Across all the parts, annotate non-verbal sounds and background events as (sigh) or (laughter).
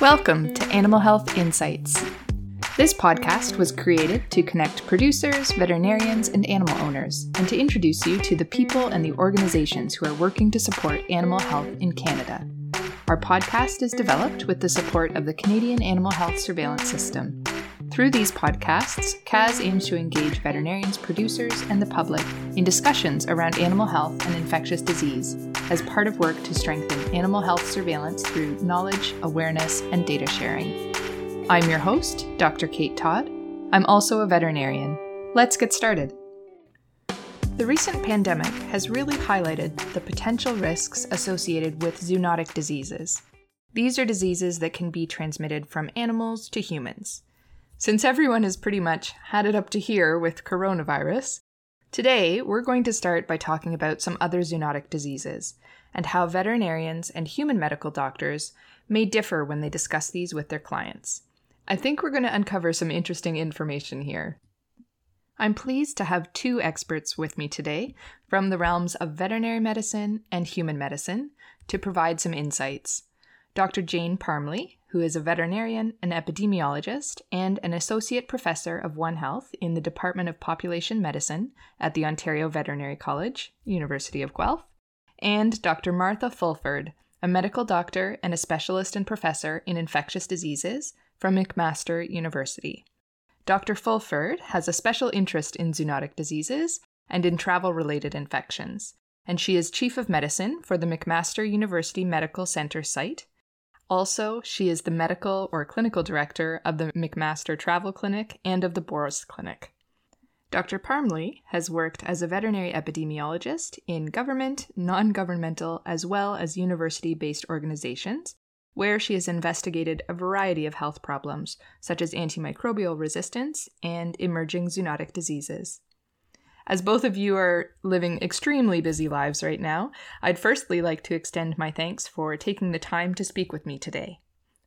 Welcome to Animal Health Insights. This podcast was created to connect producers, veterinarians, and animal owners, and to introduce you to the people and the organizations who are working to support animal health in Canada. Our podcast is developed with the support of the Canadian Animal Health Surveillance System. Through these podcasts, CAS aims to engage veterinarians, producers, and the public in discussions around animal health and infectious disease as part of work to strengthen animal health surveillance through knowledge, awareness, and data sharing. I'm your host, Dr. Kate Todd. I'm also a veterinarian. Let's get started. The recent pandemic has really highlighted the potential risks associated with zoonotic diseases. These are diseases that can be transmitted from animals to humans. Since everyone has pretty much had it up to here with coronavirus, Today, we're going to start by talking about some other zoonotic diseases and how veterinarians and human medical doctors may differ when they discuss these with their clients. I think we're going to uncover some interesting information here. I'm pleased to have two experts with me today from the realms of veterinary medicine and human medicine to provide some insights. Dr. Jane Parmley, who is a veterinarian, an epidemiologist, and an associate professor of One Health in the Department of Population Medicine at the Ontario Veterinary College, University of Guelph, and Dr. Martha Fulford, a medical doctor and a specialist and professor in infectious diseases from McMaster University. Dr. Fulford has a special interest in zoonotic diseases and in travel related infections, and she is Chief of Medicine for the McMaster University Medical Center site also, she is the medical or clinical director of the McMaster Travel Clinic and of the Boris Clinic. Dr. Parmley has worked as a veterinary epidemiologist in government, non governmental, as well as university based organizations, where she has investigated a variety of health problems, such as antimicrobial resistance and emerging zoonotic diseases. As both of you are living extremely busy lives right now, I'd firstly like to extend my thanks for taking the time to speak with me today.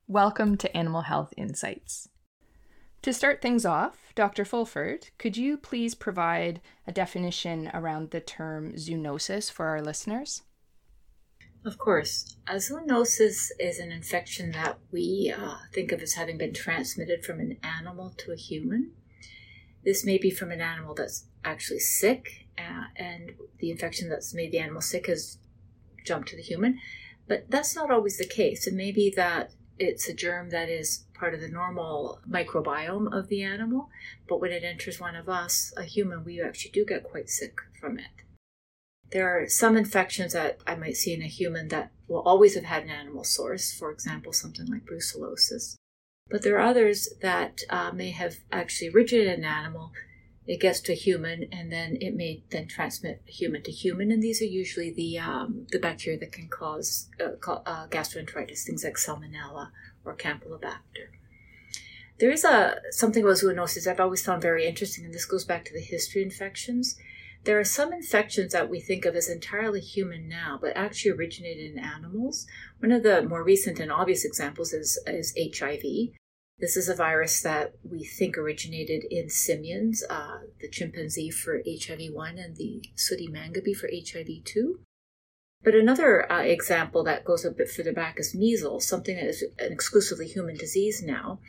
Welcome to Animal Health Insights. To start things off, Dr. Fulford, could you please provide a definition around the term zoonosis for our listeners? Of course. A zoonosis is an infection that we uh, think of as having been transmitted from an animal to a human. This may be from an animal that's actually sick, uh, and the infection that's made the animal sick has jumped to the human. But that's not always the case. It may be that it's a germ that is part of the normal microbiome of the animal, but when it enters one of us, a human, we actually do get quite sick from it. There are some infections that I might see in a human that will always have had an animal source, for example, something like brucellosis. But there are others that uh, may have actually originated in an animal. It gets to human, and then it may then transmit human to human. And these are usually the um, the bacteria that can cause uh, uh, gastroenteritis, things like Salmonella or Campylobacter. There is a something about zoonosis I've always found very interesting, and this goes back to the history of infections. There are some infections that we think of as entirely human now, but actually originated in animals. One of the more recent and obvious examples is, is HIV. This is a virus that we think originated in simians, uh, the chimpanzee for HIV 1 and the sooty mangabey for HIV 2. But another uh, example that goes a bit further back is measles, something that is an exclusively human disease now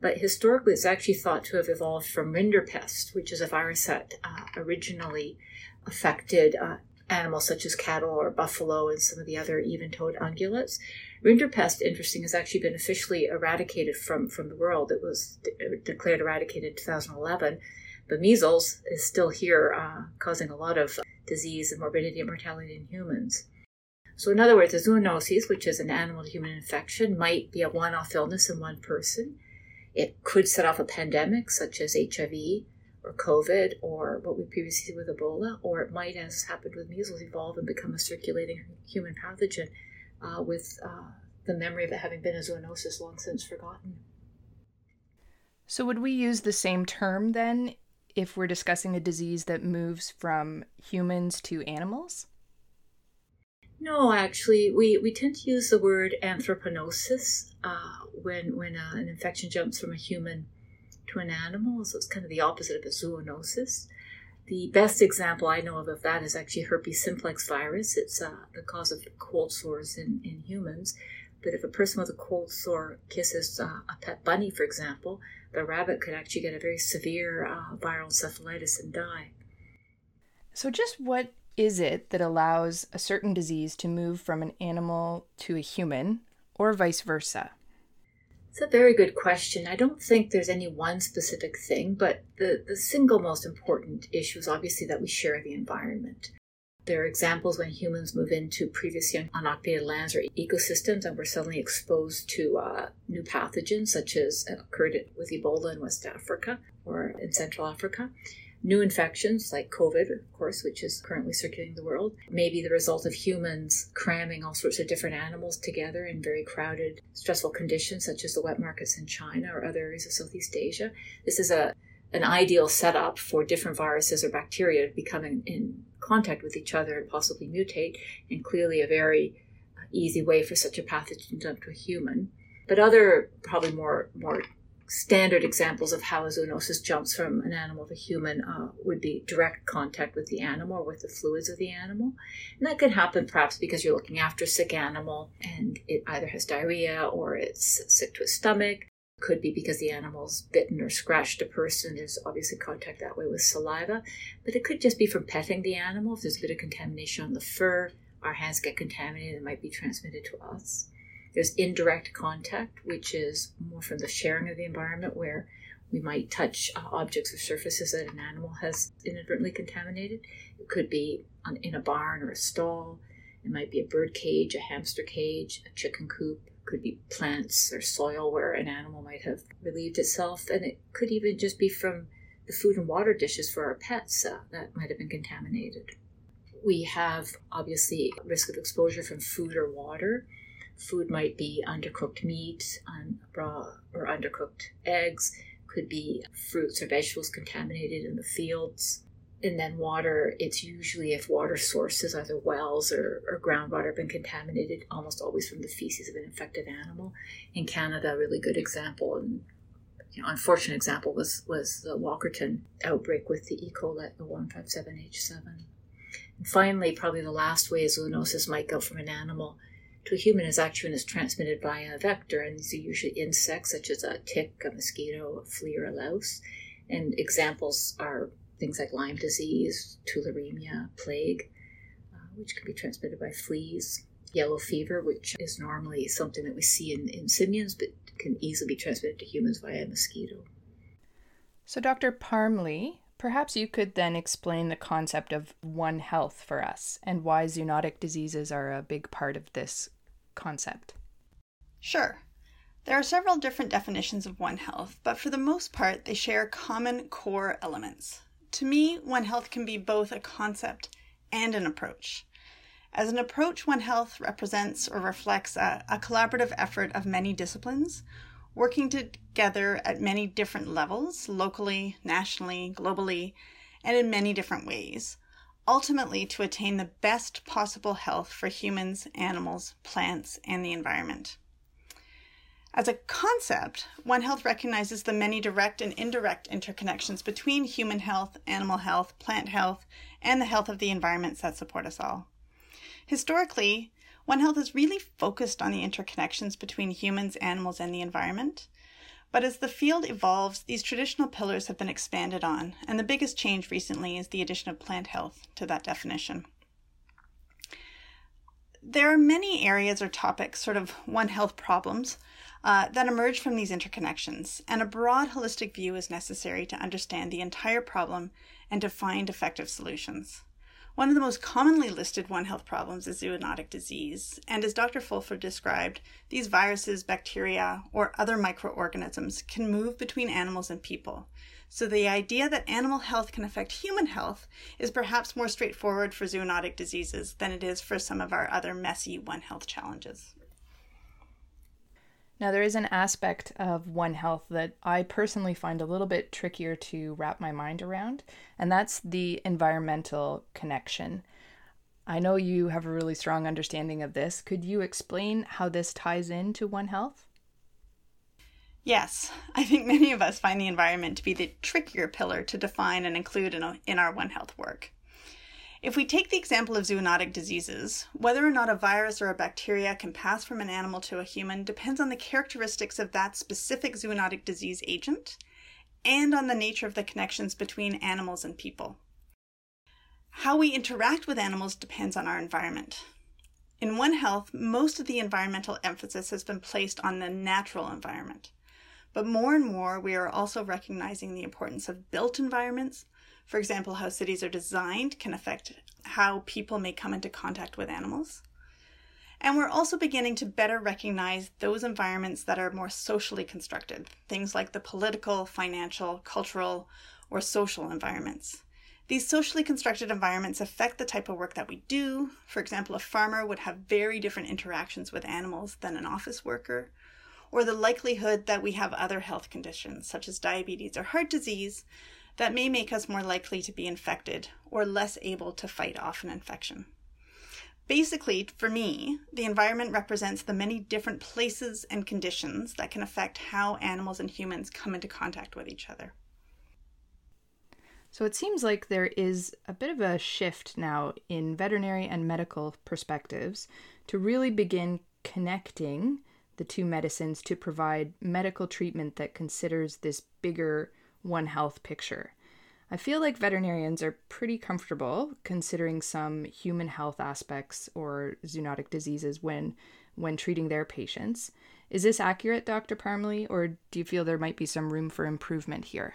but historically it's actually thought to have evolved from rinderpest, which is a virus that uh, originally affected uh, animals such as cattle or buffalo and some of the other even-toed ungulates. Rinderpest, interesting, has actually been officially eradicated from, from the world. It was de- declared eradicated in 2011, but measles is still here, uh, causing a lot of disease and morbidity and mortality in humans. So, in other words, a zoonosis, which is an animal to human infection, might be a one off illness in one person. It could set off a pandemic such as HIV or COVID or what we previously did with Ebola, or it might, as happened with measles, evolve and become a circulating human pathogen uh, with uh, the memory of it having been a zoonosis long since forgotten. So, would we use the same term then if we're discussing a disease that moves from humans to animals? No, actually, we, we tend to use the word anthroponosis uh, when when uh, an infection jumps from a human to an animal. So it's kind of the opposite of a zoonosis. The best example I know of of that is actually herpes simplex virus. It's uh, the cause of cold sores in, in humans. But if a person with a cold sore kisses uh, a pet bunny, for example, the rabbit could actually get a very severe uh, viral encephalitis and die. So, just what is it that allows a certain disease to move from an animal to a human, or vice versa? It's a very good question. I don't think there's any one specific thing, but the, the single most important issue is obviously that we share the environment. There are examples when humans move into previously unoccupied lands or ecosystems and we're suddenly exposed to uh, new pathogens, such as occurred with Ebola in West Africa or in Central Africa. New infections like COVID, of course, which is currently circulating the world, may be the result of humans cramming all sorts of different animals together in very crowded, stressful conditions, such as the wet markets in China or other areas of Southeast Asia. This is a an ideal setup for different viruses or bacteria becoming in contact with each other and possibly mutate, and clearly a very uh, easy way for such a pathogen to jump to a human. But other, probably more more standard examples of how a zoonosis jumps from an animal to human uh, would be direct contact with the animal or with the fluids of the animal. And that could happen perhaps because you're looking after a sick animal and it either has diarrhea or it's sick to its stomach could be because the animal's bitten or scratched a person. There's obviously contact that way with saliva, but it could just be from petting the animal. If there's a bit of contamination on the fur, our hands get contaminated, it might be transmitted to us. There's indirect contact, which is more from the sharing of the environment, where we might touch uh, objects or surfaces that an animal has inadvertently contaminated. It could be on, in a barn or a stall. It might be a bird cage, a hamster cage, a chicken coop, It could be plants or soil where an animal might have relieved itself, and it could even just be from the food and water dishes for our pets uh, that might have been contaminated. We have obviously risk of exposure from food or water. Food might be undercooked meat, un- raw or undercooked eggs, could be fruits or vegetables contaminated in the fields. And then water it's usually if water sources either wells or, or groundwater have been contaminated almost always from the feces of an infected animal. In canada a really good example and you know, unfortunate example was was the walkerton outbreak with the e. coli 157h7 and finally probably the last way zoonosis might go from an animal to a human is actually when it's transmitted by a vector and these are usually insects such as a tick a mosquito a flea or a louse and examples are things like Lyme disease, tularemia, plague, uh, which can be transmitted by fleas, yellow fever, which is normally something that we see in, in simians but can easily be transmitted to humans via a mosquito. So, Dr. Parmley, perhaps you could then explain the concept of One Health for us and why zoonotic diseases are a big part of this concept. Sure. There are several different definitions of One Health, but for the most part, they share common core elements. To me, One Health can be both a concept and an approach. As an approach, One Health represents or reflects a, a, collaborative effort of many disciplines, working together at many different levels locally, nationally, globally, and in many different ways, ultimately to attain the best possible health for humans, animals, plants, and the environment. As a concept, One Health recognizes the many direct and indirect interconnections between human health, animal health, plant health, and the health of the environments that support us all. Historically, One Health has really focused on the interconnections between humans, animals, and the environment. But as the field evolves, these traditional pillars have been expanded on, and the biggest change recently is the addition of plant health to that definition. There are many areas or topics, sort of One Health problems, uh, that emerge from these interconnections, and a broad holistic view is necessary to understand the entire problem and to find effective solutions. One of the most commonly listed One Health problems is zoonotic disease, and as Dr. Fulford described, these viruses, bacteria, or other microorganisms can move between animals and people. So the idea that animal health can affect human health is perhaps more straightforward for zoonotic diseases than it is for some of our other messy One Health challenges. Now, there is an aspect of One Health that I personally find a little bit trickier to wrap my mind around, and that's the environmental connection. I know you have a really strong understanding of this. Could you explain how this ties into One Health? Yes, I think many of us find the environment to be the trickier pillar to define and include in, in our One Health work. If we take the example of zoonotic diseases, whether or not a virus or a bacteria can pass from an animal to a human depends on the characteristics of that specific zoonotic disease agent and on the nature of the connections between animals and people. How we interact with animals depends on our environment. In One Health, most of the environmental emphasis has been placed on the natural environment. But more and more, we are also recognizing the importance of built environments. For example, how cities are designed can affect how people may come into contact with animals. And we're also beginning to better recognize those environments that are more socially constructed, things like the political, financial, cultural, or social environments. These socially constructed environments affect the type of work that we do. For example, a farmer would have very different interactions with animals than an office worker, or the likelihood that we have other health conditions, such as diabetes or heart disease, that may make us more likely to be infected or less able to fight off an infection. Basically, for me, the environment represents the many different places and conditions that can affect how animals and humans come into contact with each other. So it seems like there is a bit of a shift now in veterinary and medical perspectives to really begin connecting the two medicines to provide medical treatment that considers this bigger One Health picture. I feel like veterinarians are pretty comfortable considering some human health aspects or zoonotic diseases when when treating their patients. Is this accurate, Dr. Parmley, or do you feel there might be some room for improvement here?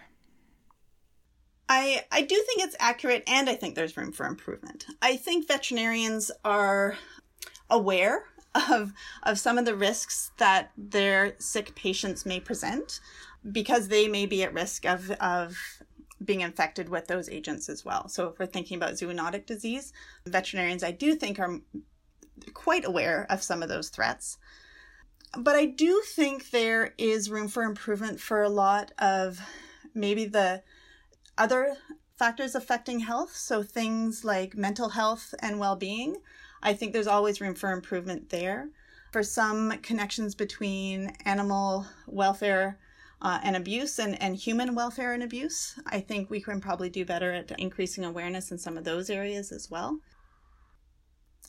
I, I do think it's accurate and I think there's room for improvement. I think veterinarians are aware of of some of the risks that their sick patients may present because they may be at risk of of being infected with those agents as well. So if we're thinking about zoonotic disease, veterinarians I do think are quite aware of some of those threats. But I do think there is room for improvement for a lot of maybe the other factors affecting health. So things like mental health and well being. I think there's always room for improvement there. For some connections between animal welfare uh, and abuse and, and human welfare and abuse, I think we can probably do better at increasing awareness in some of those areas as well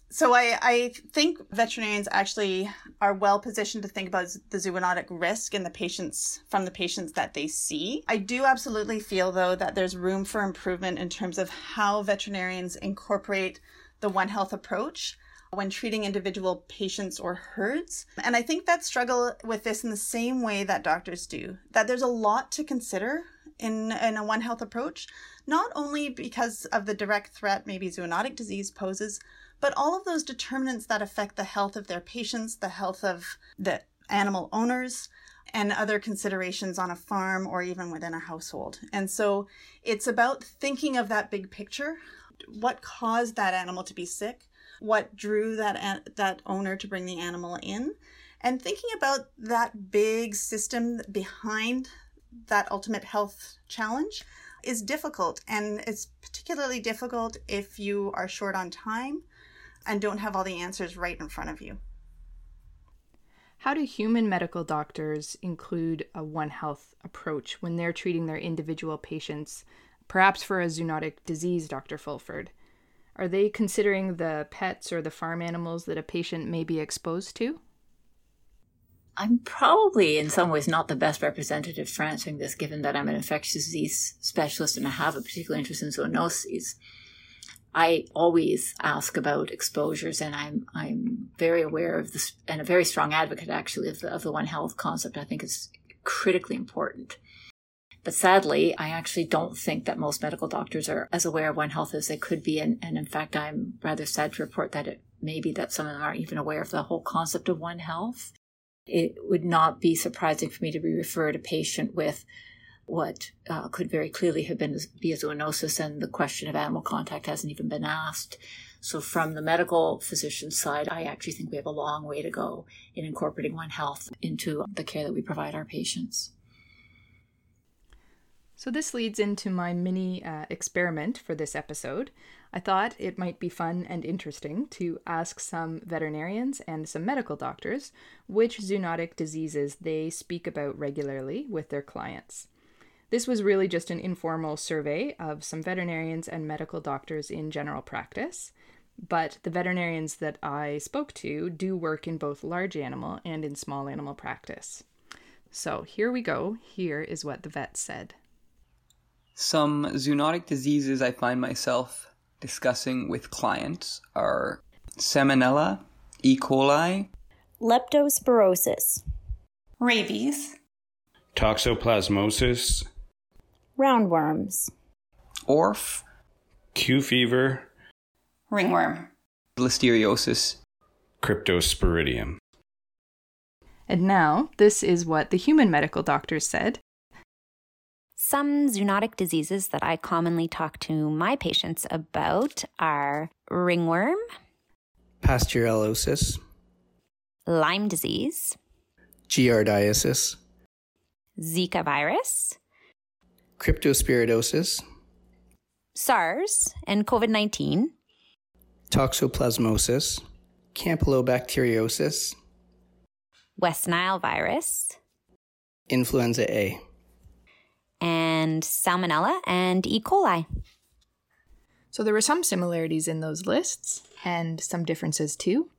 so I, I think veterinarians actually are well positioned to think about the zoonotic risk in the patients from the patients that they see. I do absolutely feel though that there's room for improvement in terms of how veterinarians incorporate the One Health approach when treating individual patients or herds. And I think that struggle with this in the same way that doctors do, that there's a lot to consider in, in a One Health approach, not only because of the direct threat maybe zoonotic disease poses, but all of those determinants that affect the health of their patients, the health of the animal owners, and other considerations on a farm or even within a household. And so it's about thinking of that big picture. What caused that animal to be sick? What drew that that owner to bring the animal in? And thinking about that big system behind that ultimate health challenge is difficult and it's particularly difficult if you are short on time and don't have all the answers right in front of you. How do human medical doctors include a One Health approach when they're treating their individual patients, perhaps for a zoonotic disease, Dr. Fulford? Are they considering the pets or the farm animals that a patient may be exposed to? I'm probably in some ways not the best representative for answering this, given that I'm an infectious disease specialist and I have a particular interest in zoonoses. I always ask about exposures, and I'm I'm very aware of this, and a very strong advocate actually of the of the One Health concept. I think it's critically important. But sadly, I actually don't think that most medical doctors are as aware of One Health as they could be, and, and in fact, I'm rather sad to report that it may be that some of them aren't even aware of the whole concept of One Health. It would not be surprising for me to be referred a patient with what uh, could very clearly have been be a zoonosis, and the question of animal contact hasn't even been asked. So, from the medical physician side, I actually think we have a long way to go in incorporating One Health into the care that we provide our patients. So, this leads into my mini uh, experiment for this episode. I thought it might be fun and interesting to ask some veterinarians and some medical doctors which zoonotic diseases they speak about regularly with their clients. This was really just an informal survey of some veterinarians and medical doctors in general practice. But the veterinarians that I spoke to do work in both large animal and in small animal practice. So here we go. Here is what the vet said. Some zoonotic diseases I find myself discussing with clients are Salmonella, E. coli, Leptospirosis, Rabies, Toxoplasmosis, roundworms, ORF, Q fever, ringworm, Listeriosis. Cryptosporidium. And now, this is what the human medical doctors said. Some zoonotic diseases that I commonly talk to my patients about are ringworm, Pasteurellosis, Lyme disease, giardiasis, Zika virus, cryptosporidiosis, SARS, and COVID 19, toxoplasmosis, campylobacteriosis, West Nile virus, influenza A. and Salmonella and E. coli. So there were some similarities in those lists and some differences too.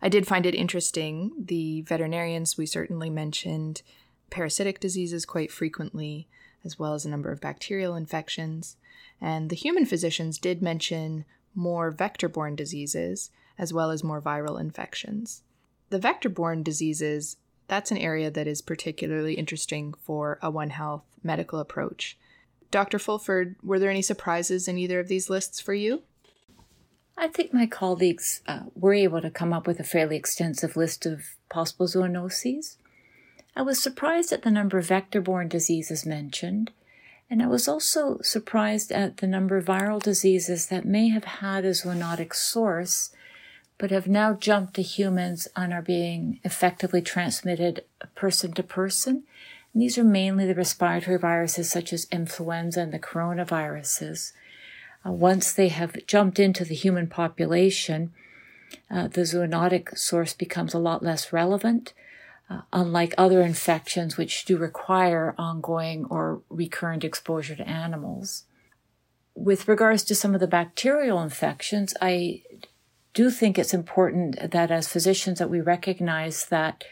I did find it interesting. The veterinarians, we certainly mentioned parasitic diseases quite frequently, as well as a number of bacterial infections. And the human physicians did mention more vector borne diseases, as well as more viral infections. The vector borne diseases, that's an area that is particularly interesting for a One Health medical approach. Dr. Fulford, were there any surprises in either of these lists for you? I think my colleagues uh, were able to come up with a fairly extensive list of possible zoonoses. I was surprised at the number of vector borne diseases mentioned, and I was also surprised at the number of viral diseases that may have had a zoonotic source but have now jumped to humans and are being effectively transmitted person to person. And these are mainly the respiratory viruses such as influenza and the coronaviruses. Uh, once they have jumped into the human population, uh, the zoonotic source becomes a lot less relevant, uh, unlike other infections which do require ongoing or recurrent exposure to animals. With regards to some of the bacterial infections, I do think it's important that as physicians that we recognize that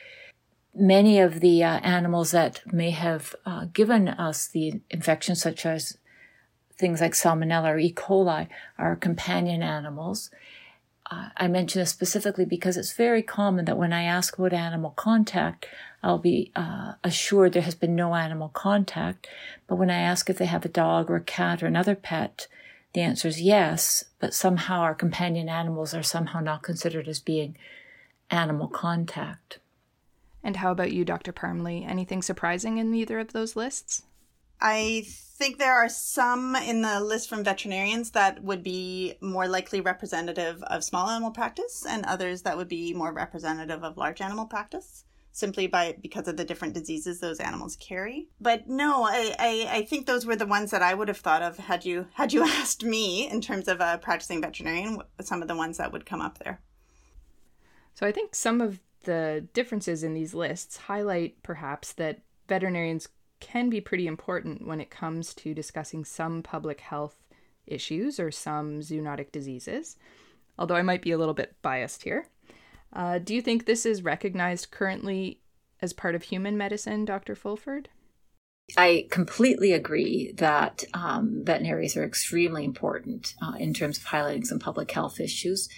many of the uh, animals that may have uh, given us the infection, such as things like Salmonella or E. coli, are companion animals. Uh, I mention this specifically because it's very common that when I ask about animal contact, I'll be uh, assured there has been no animal contact. But when I ask if they have a dog or a cat or another pet, the answer is yes, but somehow our companion animals are somehow not considered as being animal contact. And how about you, Dr. Parmley? Anything surprising in either of those lists? I think there are some in the list from veterinarians that would be more likely representative of small animal practice, and others that would be more representative of large animal practice, simply by because of the different diseases those animals carry. But no, I, I, I think those were the ones that I would have thought of had you had you (laughs) asked me in terms of a practicing veterinarian. Some of the ones that would come up there. So I think some of the differences in these lists highlight perhaps that veterinarians can be pretty important when it comes to discussing some public health issues or some zoonotic diseases, although I might be a little bit biased here. Uh, do you think this is recognized currently as part of human medicine, Dr. Fulford? I completely agree that um, veterinarians are extremely important uh, in terms of highlighting some public health issues.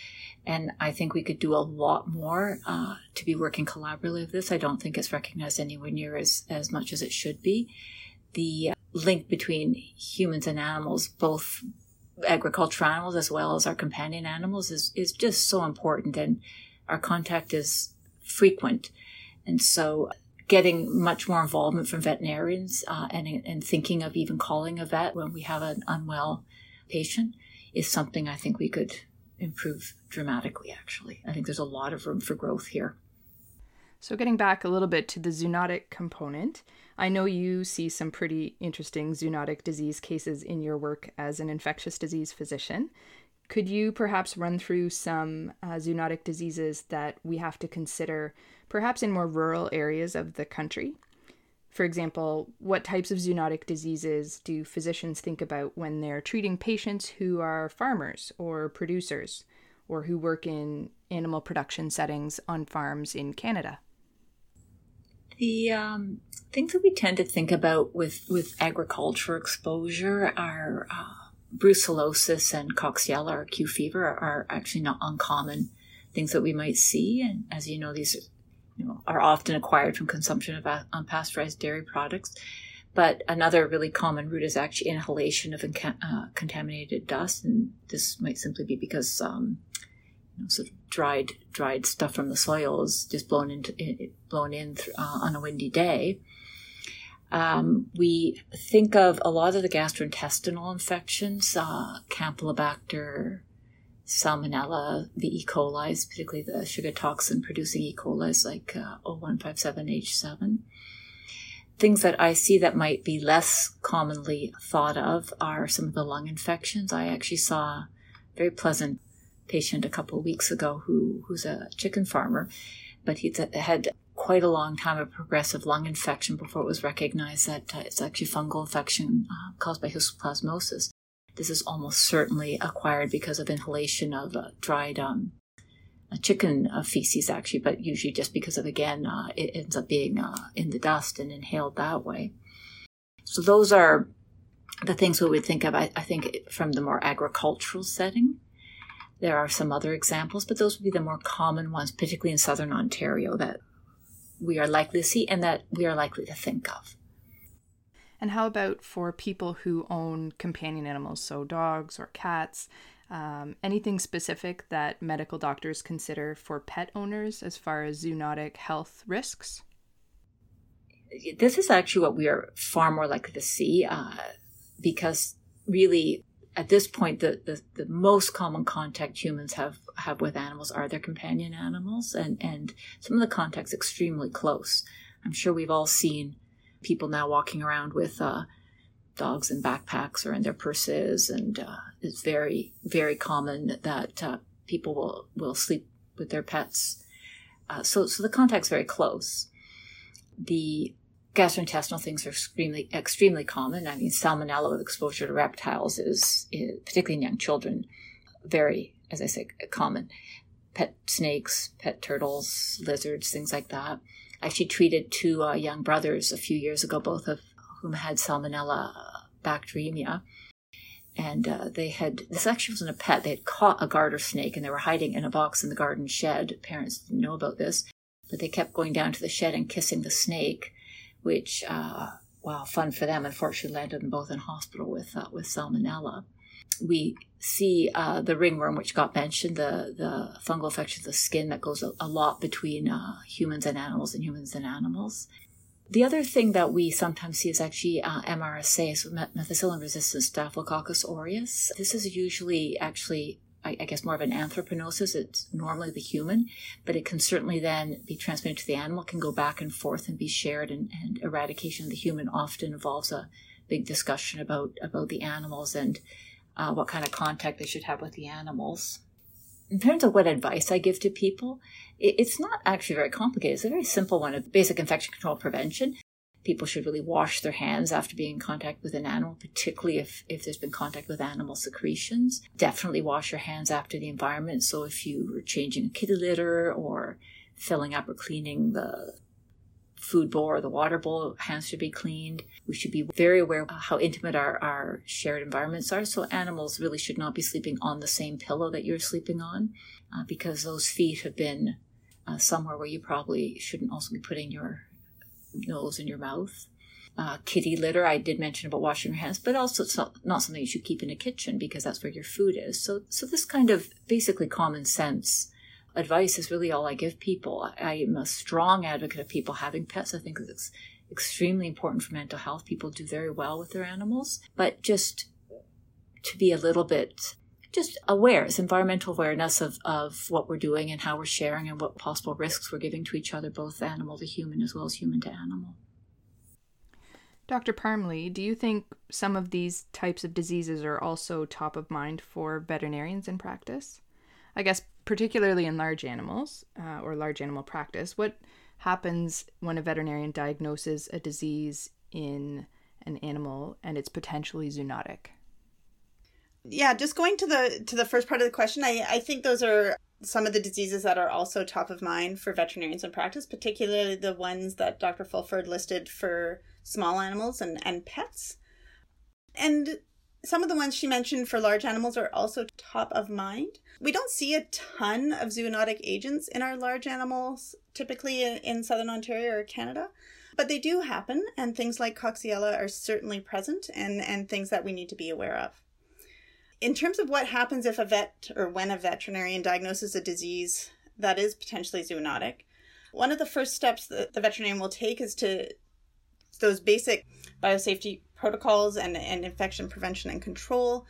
And I think we could do a lot more uh, to be working collaboratively with this. I don't think it's recognized anywhere near as, as much as it should be. The link between humans and animals, both agricultural animals as well as our companion animals, is, is just so important. And our contact is frequent. And so getting much more involvement from veterinarians uh, and, and thinking of even calling a vet when we have an unwell patient is something I think we could improve dramatically, actually. I think there's a lot of room for growth here. So, getting back a little bit to the zoonotic component, I know you see some pretty interesting zoonotic disease cases in your work as an infectious disease physician. Could you perhaps run through some uh, zoonotic diseases that we have to consider, perhaps in more rural areas of the country? For example, what types of zoonotic diseases do physicians think about when they're treating patients who are farmers or producers or who work in animal production settings on farms in Canada? The um, things that we tend to think about with, with agriculture exposure are uh, brucellosis and Coxiella or Q fever are actually not uncommon things that we might see. And as you know, these you know, are often acquired from consumption of unpasteurized dairy products. But another really common route is actually inhalation of inca- uh, contaminated dust, and this might simply be because um, you know, sort of dried dried stuff from the soil is just blown into blown in th- uh, on a windy day. Um, we think of a lot of the gastrointestinal infections, uh, Campylobacter, Salmonella, the E. coli, particularly the Shiga toxin producing E. coli, like uh, 0157H7. Things that I see that might be less commonly thought of are some of the lung infections. I actually saw a very pleasant patient a couple of weeks ago who who's a chicken farmer, but he had quite a long time of progressive lung infection before it was recognized that uh, it's actually fungal infection uh, caused by histoplasmosis. This is almost certainly acquired because of inhalation of uh, dried um, chicken uh, feces, actually, but usually just because of, again, uh, it ends up being uh, in the dust and inhaled that way. So those are the things we would think of, I, I think, from the more agricultural setting. There are some other examples, but those would be the more common ones, particularly in southern Ontario, that we are likely to see and that we are likely to think of. And how about for people who own companion animals, so dogs or cats? Um, anything specific that medical doctors consider for pet owners as far as zoonotic health risks? This is actually what we are far more likely to see uh, because really at this point, the, the, the, most common contact humans have, have with animals are their companion animals, and, and some of the contacts extremely close. I'm sure we've all seen people now walking around with uh, dogs in backpacks or in their purses, and uh, it's very, very common that uh, people will, will sleep with their pets. Uh, so, so the contact's very close. The gastrointestinal things are extremely extremely common. I mean, salmonella with exposure to reptiles is, is particularly in young children very, as I say, common. Pet snakes, pet turtles, lizards, things like that. I actually treated two uh, young brothers a few years ago, both of whom had salmonella bacteremia. And uh, they had, this actually wasn't a pet, they had caught a garter snake and they were hiding in a box in the garden shed. Parents didn't know about this, but they kept going down to the shed and kissing the snake which, uh, wow, fun for them. Unfortunately, landed them both in hospital with uh, with salmonella. We see uh, the ringworm, which got mentioned, the the fungal infection of the skin that goes a, a lot between uh, humans and animals, and humans and animals. The other thing that we sometimes see is actually uh, MRSA, so methicillin resistant Staphylococcus aureus. This is usually actually I, I, guess more of an anthroponosis. It's normally the human, but it can certainly then be transmitted to the animal, can go back and forth and be shared. And, and eradication of the human often involves a big discussion about about the animals and uh, what kind of contact they should have with the animals. In terms of what advice I give to people, it, it's not actually very complicated. It's a very simple one of basic infection control prevention people should really wash their hands after being in contact with an animal, particularly if, if there's been contact with animal secretions. Definitely wash your hands after the environment. So if you were changing a kitty litter or filling up or cleaning the food bowl or the water bowl, hands should be cleaned. We should be very aware of how intimate our, our shared environments are. So animals really should not be sleeping on the same pillow that you're sleeping on uh, because those feet have been uh, somewhere where you probably shouldn't also be putting your nose in your mouth. Uh, kitty litter, I did mention about washing your hands, but also it's not, not something you should keep in a kitchen because that's where your food is. So, so this kind of basically common sense advice is really all I give people. I, am a strong advocate of people having pets. I think it's extremely important for mental health. People do very well with their animals, but just to be a little bit just aware, it's environmental awareness of, of what we're doing and how we're sharing and what possible risks we're giving to each other, both animal to human as well as human to animal. Dr. Parmley, do you think some of these types of diseases are also top of mind for veterinarians in practice? I guess, particularly in large animals uh, or large animal practice, what happens when a veterinarian diagnoses a disease in an animal and it's potentially zoonotic? Yeah, just going to the to the first part of the question, I, I think those are some of the diseases that are also top of mind for veterinarians in practice, particularly the ones that Dr. Fulford listed for small animals and, and pets. And some of the ones she mentioned for large animals are also top of mind. We don't see a ton of zoonotic agents in our large animals, typically in southern Ontario or Canada, but they do happen, and things like Coxiella are certainly present and, and things that we need to be aware of. In terms of what happens if a vet or when a veterinarian diagnoses a disease that is potentially zoonotic, one of the first steps that the veterinarian will take is to those basic biosafety protocols and, and infection prevention and control,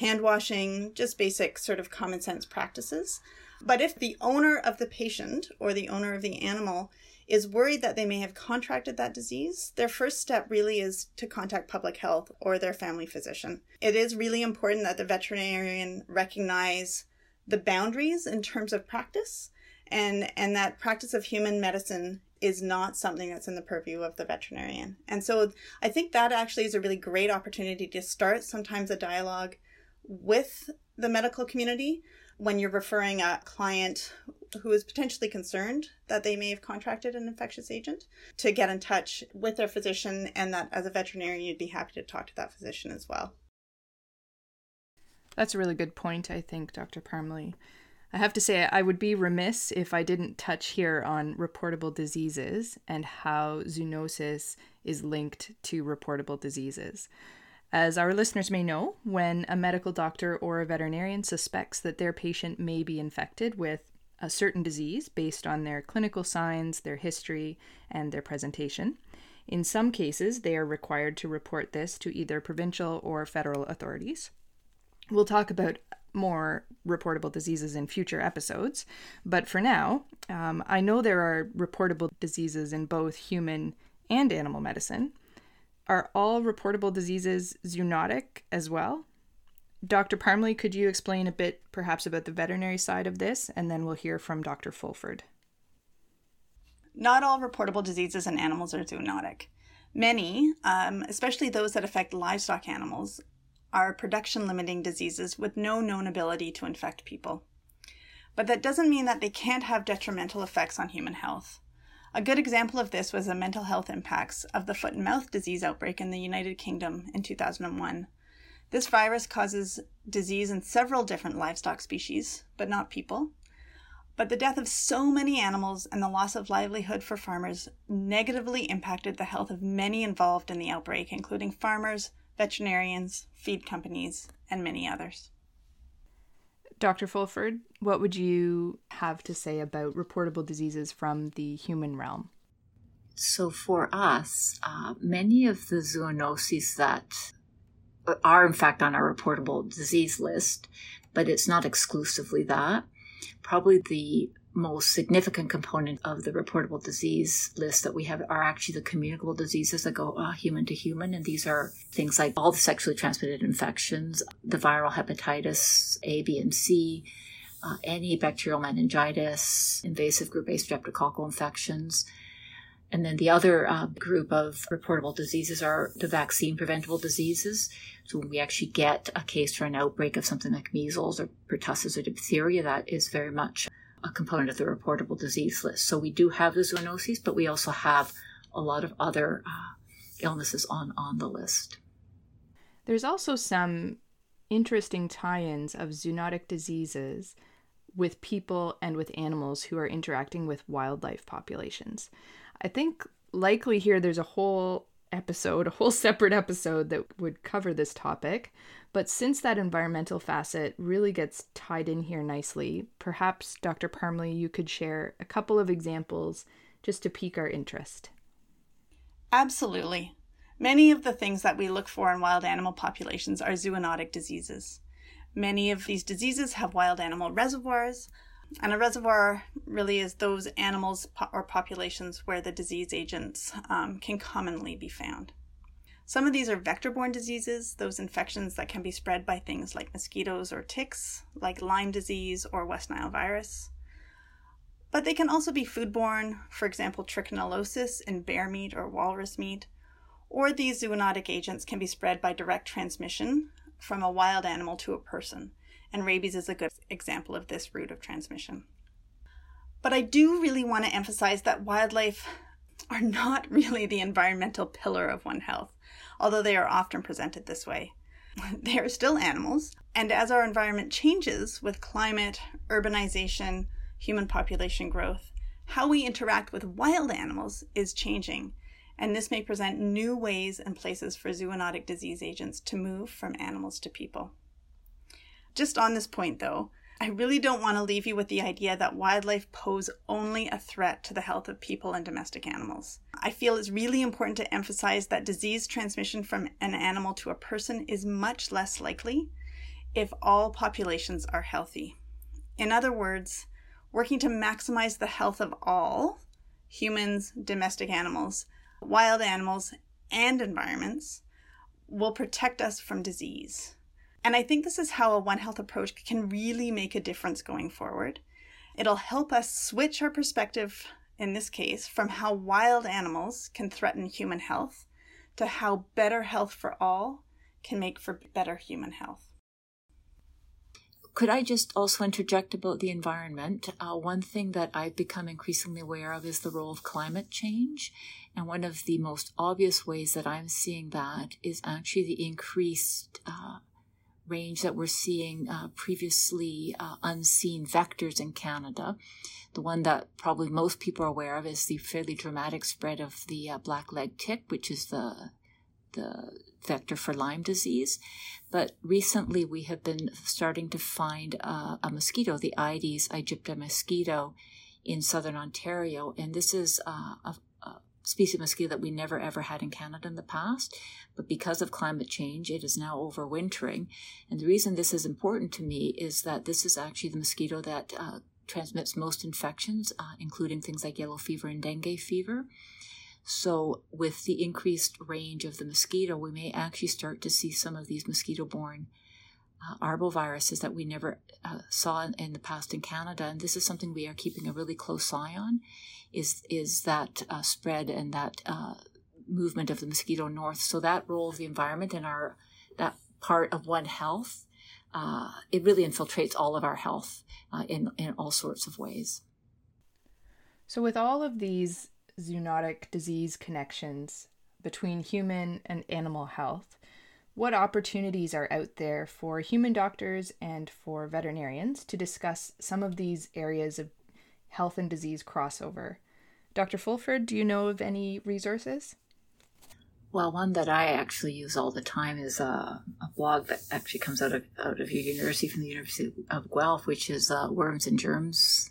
hand washing, just basic sort of common sense practices. But if the owner of the patient or the owner of the animal is worried that they may have contracted that disease, their first step really is to contact public health or their family physician. It is really important that the veterinarian recognize the boundaries in terms of practice and and that practice of human medicine is not something that's in the purview of the veterinarian. And so I think that actually is a really great opportunity to start sometimes a dialogue with the medical community when you're referring a client who is potentially concerned that they may have contracted an infectious agent to get in touch with their physician and that as a veterinarian you'd be happy to talk to that physician as well. That's a really good point, I think, Dr. Parmley. I have to say, I would be remiss if I didn't touch here on reportable diseases and how zoonosis is linked to reportable diseases. As our listeners may know, when a medical doctor or a veterinarian suspects that their patient may be infected with a certain disease based on their clinical signs, their history, and their presentation, in some cases they are required to report this to either provincial or federal authorities. We'll talk about more reportable diseases in future episodes. But for now, um, I know there are reportable diseases in both human and animal medicine. Are all reportable diseases zoonotic as well? Dr. Parmley, could you explain a bit perhaps about the veterinary side of this? And then we'll hear from Dr. Fulford. Not all reportable diseases in animals are zoonotic. Many, um, especially those that affect livestock animals, are production limiting diseases with no known ability to infect people. But that doesn't mean that they can't have detrimental effects on human health. A good example of this was the mental health impacts of the foot and mouth disease outbreak in the United Kingdom in 2001. This virus causes disease in several different livestock species, but not people. But the death of so many animals and the loss of livelihood for farmers negatively impacted the health of many involved in the outbreak, including farmers, veterinarians, feed companies, and many others. Dr. Fulford, what would you have to say about reportable diseases from the human realm? So, for us, uh, many of the zoonoses that are, in fact, on our reportable disease list, but it's not exclusively that. Probably the most significant component of the reportable disease list that we have are actually the communicable diseases that go uh, human to human. And these are things like all the sexually transmitted infections, the viral hepatitis A, B, and C, uh, any bacterial meningitis, invasive group A streptococcal infections. And then the other uh, group of reportable diseases are the vaccine preventable diseases. So when we actually get a case for an outbreak of something like measles or pertussis or diphtheria, that is very much a component of the reportable disease list. So we do have the zoonoses, but we also have a lot of other uh, illnesses on, on the list. There's also some interesting tie ins of zoonotic diseases with people and with animals who are interacting with wildlife populations. I think likely here there's a whole episode, a whole (laughs) separate episode that would cover this topic. But since that environmental facet really gets tied in here nicely, perhaps, Dr. Parmley, you could share a couple of examples just to pique our interest. Absolutely. Many of the things that we look for in wild animal populations are zoonotic diseases. Many of these diseases have wild animal reservoirs, and a reservoir really is those animals or populations where the disease agents um, can commonly be found. Some of these are vector borne diseases, those infections that can be spread by things like mosquitoes or ticks, like Lyme disease or West Nile virus. But they can also be foodborne, for example, trichinellosis in bear meat or walrus meat, or these zoonotic agents can be spread by direct transmission from a wild animal to a person, and rabies is a good example of this route of transmission. But I do really want to emphasize that wildlife are not (laughs) really the environmental pillar of One Health, although they are often presented this way. (laughs) They are still animals, and as our environment changes with climate, urbanization, human population growth, how we interact with wild animals is changing, and this may present new ways and places for zoonotic disease agents to move from animals to people. Just on this point, though, I really don't want to leave you with the idea that wildlife pose only a threat to the health of people and domestic animals. I feel it's really important to emphasize that disease transmission from an animal to a person is much less likely if all populations are healthy. In other words, working to maximize the health of all humans, domestic animals, wild animals, and environments will protect us from disease. And I think this is how a One Health approach can really make a difference going forward. It'll help us switch our perspective, in this case, from how wild animals can threaten human health to how better health for all can make for better human health. Could I just also interject about the environment? Uh, one thing that I've become increasingly aware of is the role of climate change. And one of the most obvious ways that I'm seeing that is actually the increased uh, range that we're seeing uh, previously uh, unseen vectors in Canada. The one that probably most people are aware of is the fairly dramatic spread of the uh, black leg tick, which is the the vector for Lyme disease. But recently, we have been starting to find uh, a mosquito, the Aedes aegypti mosquito, in southern Ontario, and this is uh, a, species of mosquito that we never ever had in Canada in the past. But because of climate change, it is now overwintering. And the reason this is important to me is that this is actually the mosquito that uh, transmits most infections, uh, including things like yellow fever and dengue fever. So, with the increased range of the mosquito, we may actually start to see some of these mosquito borne uh, arboviruses that we never uh, saw in, in, the past in Canada. And this is something we are keeping a really close eye on is is that uh, spread and that uh, movement of the mosquito north. So that role of the environment and our that part of One Health, uh, it really infiltrates all of our health uh, in in all sorts of ways. So with all of these zoonotic disease connections between human and animal health, what opportunities are out there for human doctors and for veterinarians to discuss some of these areas of health and disease crossover. Dr. Fulford, do you know of any resources? Well, one that I actually use all the time is a, a, blog that actually comes out of out of your university from the University of Guelph, which is uh, Worms and Germs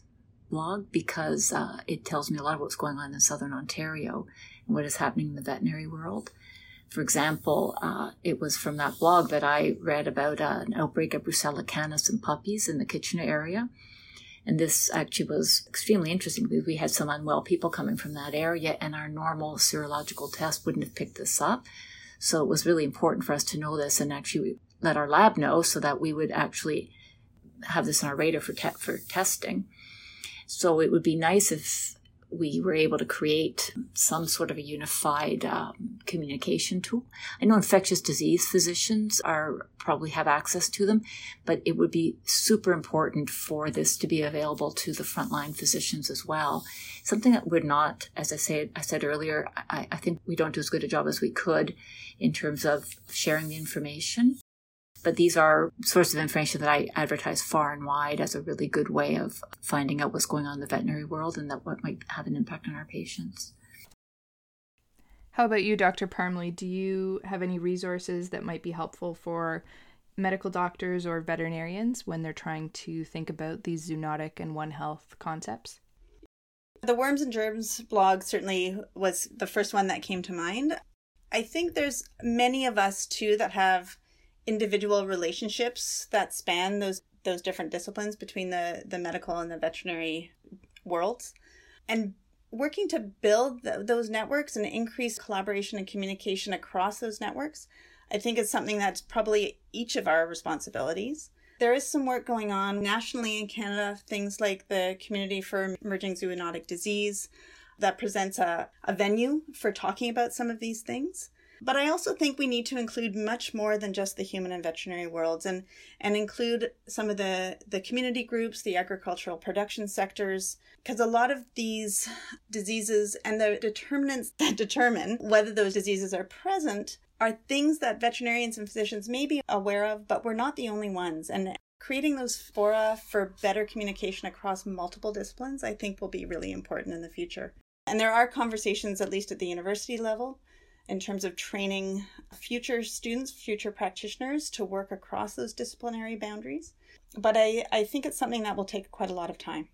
blog, because uh, it tells me a lot of what's going on in southern Ontario and what is happening in the veterinary world. For example, uh, it was from that blog that I read about uh, an outbreak of Brucella canis in puppies in the Kitchener area and this actually was extremely interesting because we had some unwell people coming from that area, and our normal serological test wouldn't have picked this up. So it was really important for us to know this and actually let our lab know so that we would actually have this on our radar for, te- for testing. So it would be nice if we were able to create some sort of a unified um, communication tool. I know infectious disease physicians are probably have access to them, but it would be super important for this to be available to the frontline physicians as well. Something that we're not, as I said, I said earlier, I, I think we don't do as good a job as we could in terms of sharing the information. But these are sources of information that I advertise far and wide as a really good way of finding out what's going on in the veterinary world and that what might have an impact on our patients. How about you, Dr. Parmley? Do you have any resources that might be helpful for medical doctors or veterinarians when they're trying to think about these zoonotic and One Health concepts? The Worms and Germs blog certainly was the first one that came to mind. I think there's many of us too that have individual relationships that span those those different disciplines between the the medical and the veterinary worlds and working to build th- those networks and increase collaboration and communication across those networks i think is something that's probably each of our responsibilities There is some work going on nationally in Canada, things like the Community for Emerging Zoonotic Disease that presents a, a venue for talking about some of these things. But I also think we need to include much more than just the human and veterinary worlds and, and include some of the, the community groups, the agricultural production sectors, because a lot of these diseases and the determinants (laughs) that determine whether those diseases are present are things that veterinarians and physicians may be aware of, but we're not the only ones. And creating those fora for better communication across multiple disciplines, I think will be really important in the future. And there are conversations, at least at the university level, in terms of training future students, future practitioners to work across those disciplinary boundaries. But I, I think it's something that will take quite a lot of time.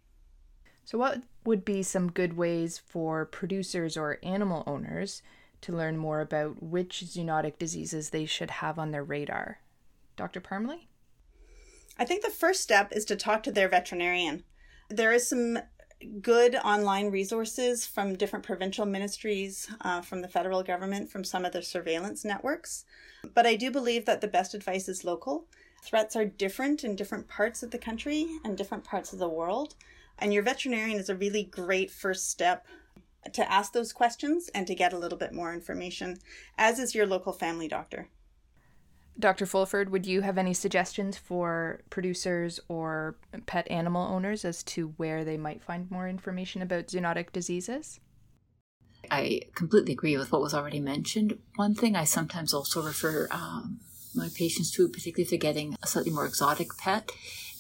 So, what would be some good ways for producers or animal owners to learn more about which zoonotic diseases they should have on their radar? Dr. Parmley? I think the first step is to talk to their veterinarian. There is some good online resources from different provincial ministries, uh, from the federal government, from some of the surveillance networks. But I do believe that the best advice is local. Threats are different in different parts of the country and different parts of the world. And your veterinarian is a really great first step to ask those questions and to get a little bit more information, as is your local family doctor. Dr. Fulford, would you have any suggestions for producers or pet animal owners as to where they might find more information about zoonotic diseases? I completely agree with what was already mentioned. One thing I sometimes also refer um, my patients to, particularly if they're getting a slightly more exotic pet,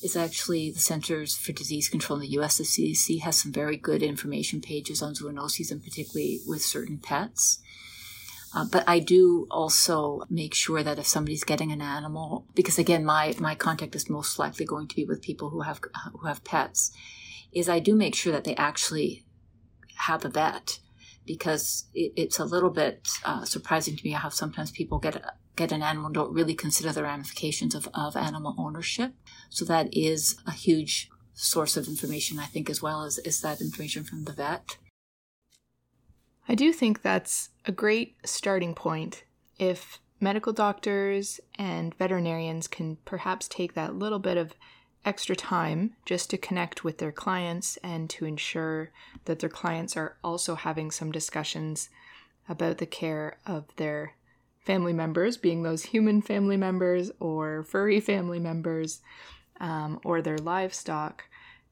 is actually the Centers for Disease Control in the US. The CDC has some very good information pages on zoonoses and particularly with certain pets. Uh, but I do also make sure that if somebody's getting an animal, because again, my, my contact is most likely going to be with people who have, who have pets, is I do make sure that they actually have a vet because it, it's a little bit uh, surprising to me how sometimes people get get an animal and don't really consider the ramifications of, of animal ownership. So that is a huge source of information, I think, as well as is that information from the vet. I do think that's a great starting point if medical doctors and veterinarians can perhaps take that little bit of extra time just to connect with their clients and to ensure that their clients are also having some discussions about the care of their family members, being those human family members or furry family members um, or their livestock,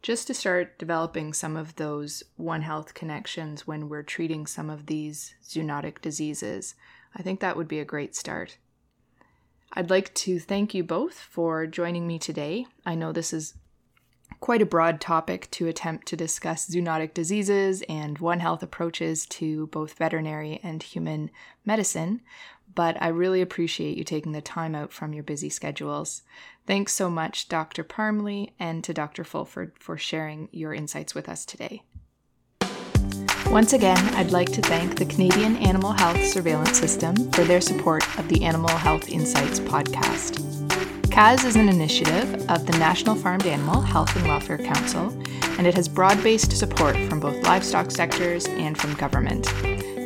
just to start developing some of those One Health connections when we're treating some of these zoonotic diseases. I think that would be a great start. I'd like to thank you both for joining me today. I know this is quite a broad topic to attempt to discuss zoonotic diseases and One Health approaches to both veterinary and human medicine, but I really appreciate you taking the time out from your busy schedules. Thanks so much, Dr. Parmley, and to Dr. Fulford for sharing your insights with us today. Once again, I'd like to thank the Canadian Animal Health Surveillance System for their support of the Animal Health Insights podcast. CAHSS is an initiative of the National Farmed Animal Health and Welfare Council, and it has broad based support from both livestock sectors and from government.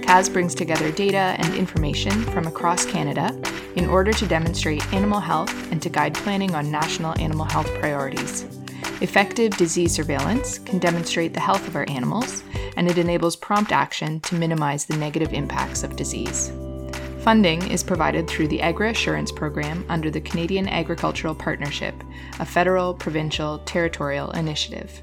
CAHSS brings together data and information from across Canada in order to demonstrate animal health and to guide planning on national animal health priorities. Effective disease surveillance can demonstrate the health of our animals, and it enables prompt action to minimize the negative impacts of disease. Funding is provided through the Agri Assurance Program under the Canadian Agricultural Partnership, a federal, provincial, territorial initiative.